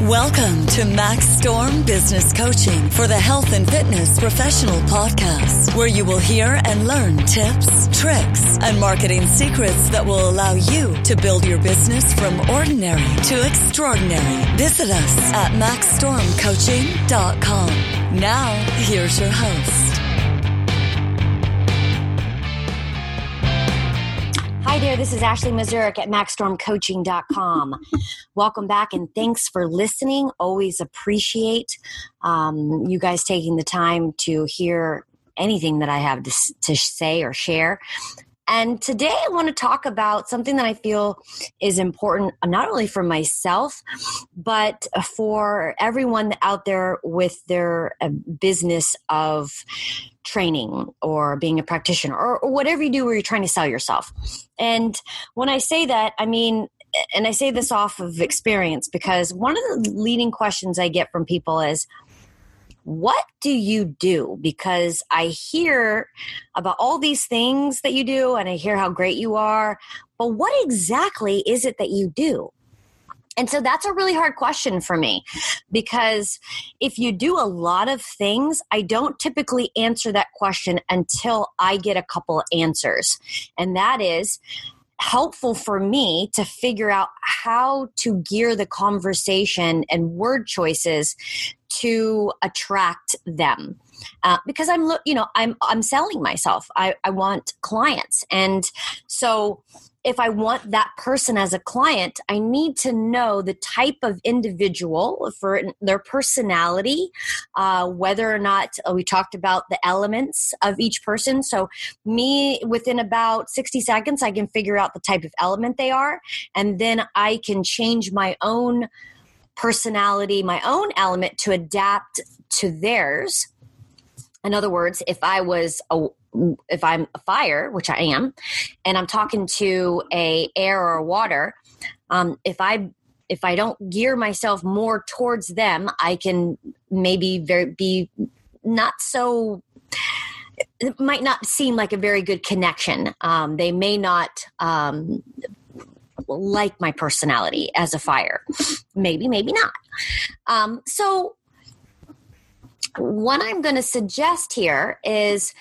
Welcome to Max Storm Business Coaching for the Health and Fitness Professional Podcast, where you will hear and learn tips, tricks, and marketing secrets that will allow you to build your business from ordinary to extraordinary. Visit us at maxstormcoaching.com. Now, here's your host. Hi there, this is Ashley Mazurek at MaxStormCoaching.com. Welcome back and thanks for listening. Always appreciate um, you guys taking the time to hear anything that I have to, to say or share. And today I want to talk about something that I feel is important, not only for myself, but for everyone out there with their uh, business of training or being a practitioner or, or whatever you do where you're trying to sell yourself. And when I say that, I mean, and I say this off of experience because one of the leading questions I get from people is, what do you do? Because I hear about all these things that you do and I hear how great you are, but what exactly is it that you do? And so that's a really hard question for me because if you do a lot of things, I don't typically answer that question until I get a couple answers. And that is, helpful for me to figure out how to gear the conversation and word choices to attract them. Uh, because i'm you know i'm i'm selling myself. I i want clients. And so if I want that person as a client, I need to know the type of individual for their personality, uh, whether or not uh, we talked about the elements of each person. So, me, within about 60 seconds, I can figure out the type of element they are, and then I can change my own personality, my own element to adapt to theirs. In other words, if I was a if I'm a fire, which I am, and I'm talking to a air or water, um, if I if I don't gear myself more towards them, I can maybe very be not so it might not seem like a very good connection. Um, they may not um, like my personality as a fire. Maybe, maybe not. Um, so, what I'm going to suggest here is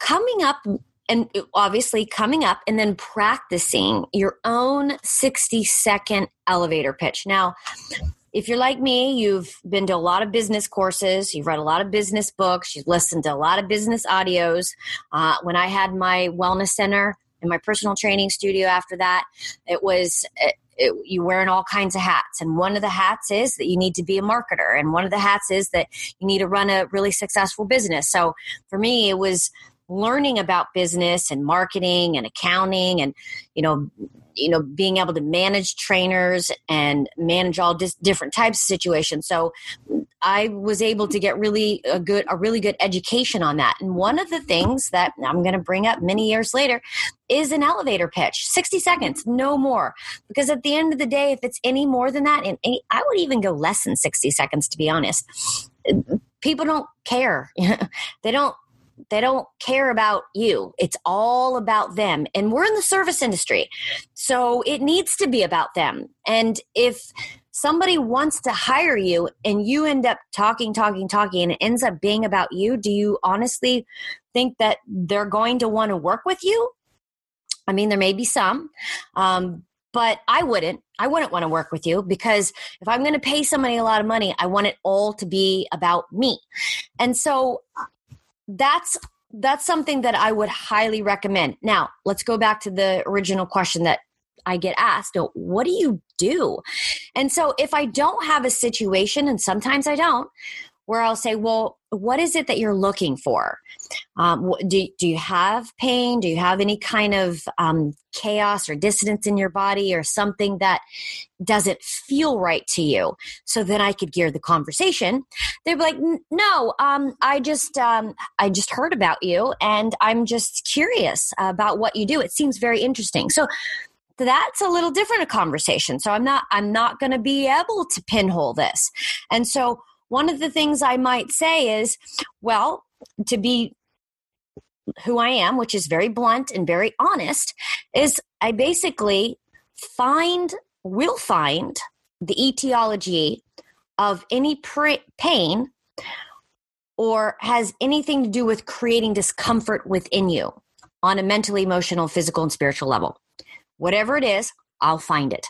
coming up and obviously coming up and then practicing your own 60 second elevator pitch. Now, if you're like me, you've been to a lot of business courses, you've read a lot of business books, you've listened to a lot of business audios. Uh, when I had my wellness center and my personal training studio after that, it was. It, it, you wearing all kinds of hats. And one of the hats is that you need to be a marketer. And one of the hats is that you need to run a really successful business. So for me it was learning about business and marketing and accounting and you know you know being able to manage trainers and manage all dis- different types of situations. So i was able to get really a good a really good education on that and one of the things that i'm going to bring up many years later is an elevator pitch 60 seconds no more because at the end of the day if it's any more than that and i would even go less than 60 seconds to be honest people don't care they don't they don't care about you. It's all about them. And we're in the service industry. So it needs to be about them. And if somebody wants to hire you and you end up talking, talking, talking, and it ends up being about you, do you honestly think that they're going to want to work with you? I mean, there may be some, um, but I wouldn't. I wouldn't want to work with you because if I'm going to pay somebody a lot of money, I want it all to be about me. And so that's that's something that I would highly recommend. Now, let's go back to the original question that I get asked, what do you do? And so if I don't have a situation, and sometimes I don't, where I'll say, well, what is it that you're looking for? Um, do, do you have pain? Do you have any kind of um, chaos or dissonance in your body or something that doesn't feel right to you? So then I could gear the conversation. They'd be like, no, um, I just um, I just heard about you and I'm just curious about what you do. It seems very interesting. So that's a little different a conversation so i'm not i'm not going to be able to pinhole this and so one of the things I might say is, well, to be who I am, which is very blunt and very honest, is I basically find, will find the etiology of any pre- pain or has anything to do with creating discomfort within you on a mental, emotional, physical, and spiritual level. Whatever it is, I'll find it.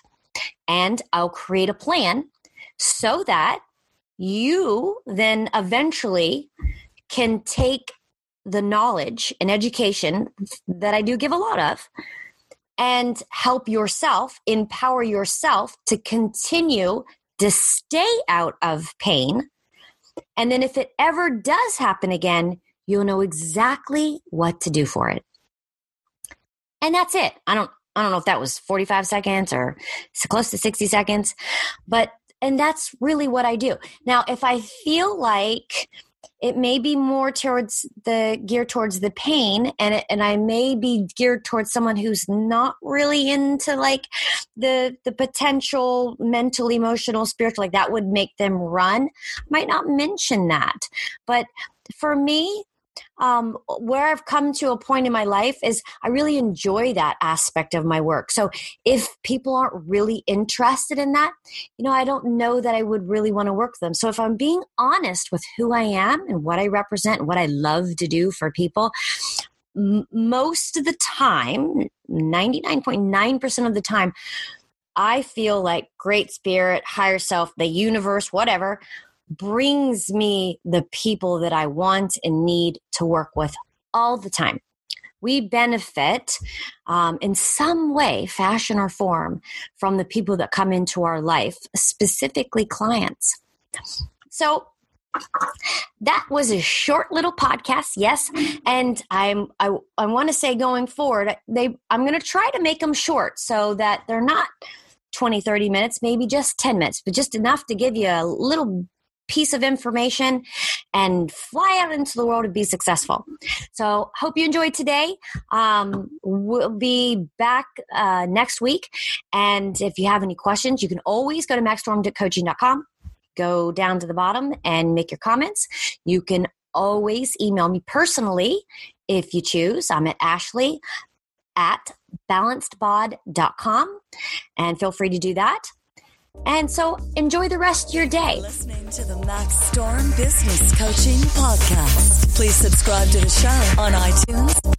And I'll create a plan so that you then eventually can take the knowledge and education that I do give a lot of and help yourself, empower yourself to continue to stay out of pain. And then if it ever does happen again, you'll know exactly what to do for it. And that's it. I don't I don't know if that was 45 seconds or close to 60 seconds, but and that's really what I do. Now, if I feel like it may be more towards the geared towards the pain and it, and I may be geared towards someone who's not really into like the the potential mental emotional spiritual like that would make them run might not mention that but for me um, where I've come to a point in my life is I really enjoy that aspect of my work. So if people aren't really interested in that, you know, I don't know that I would really want to work them. So if I'm being honest with who I am and what I represent what I love to do for people, m- most of the time, 99.9% of the time, I feel like great spirit, higher self, the universe, whatever, brings me the people that I want and need to work with all the time. We benefit um, in some way, fashion, or form from the people that come into our life, specifically clients. So, that was a short little podcast yes and i'm i, I want to say going forward they i'm going to try to make them short so that they're not 20 30 minutes maybe just 10 minutes but just enough to give you a little piece of information and fly out into the world and be successful. So, hope you enjoyed today. Um, we'll be back uh, next week. And if you have any questions, you can always go to maxstormcoaching.com, go down to the bottom and make your comments. You can always email me personally if you choose. I'm at Ashley at balancedbod.com and feel free to do that. And so enjoy the rest of your day. Listening to the Max Storm Business Coaching Podcast. Please subscribe to the show on iTunes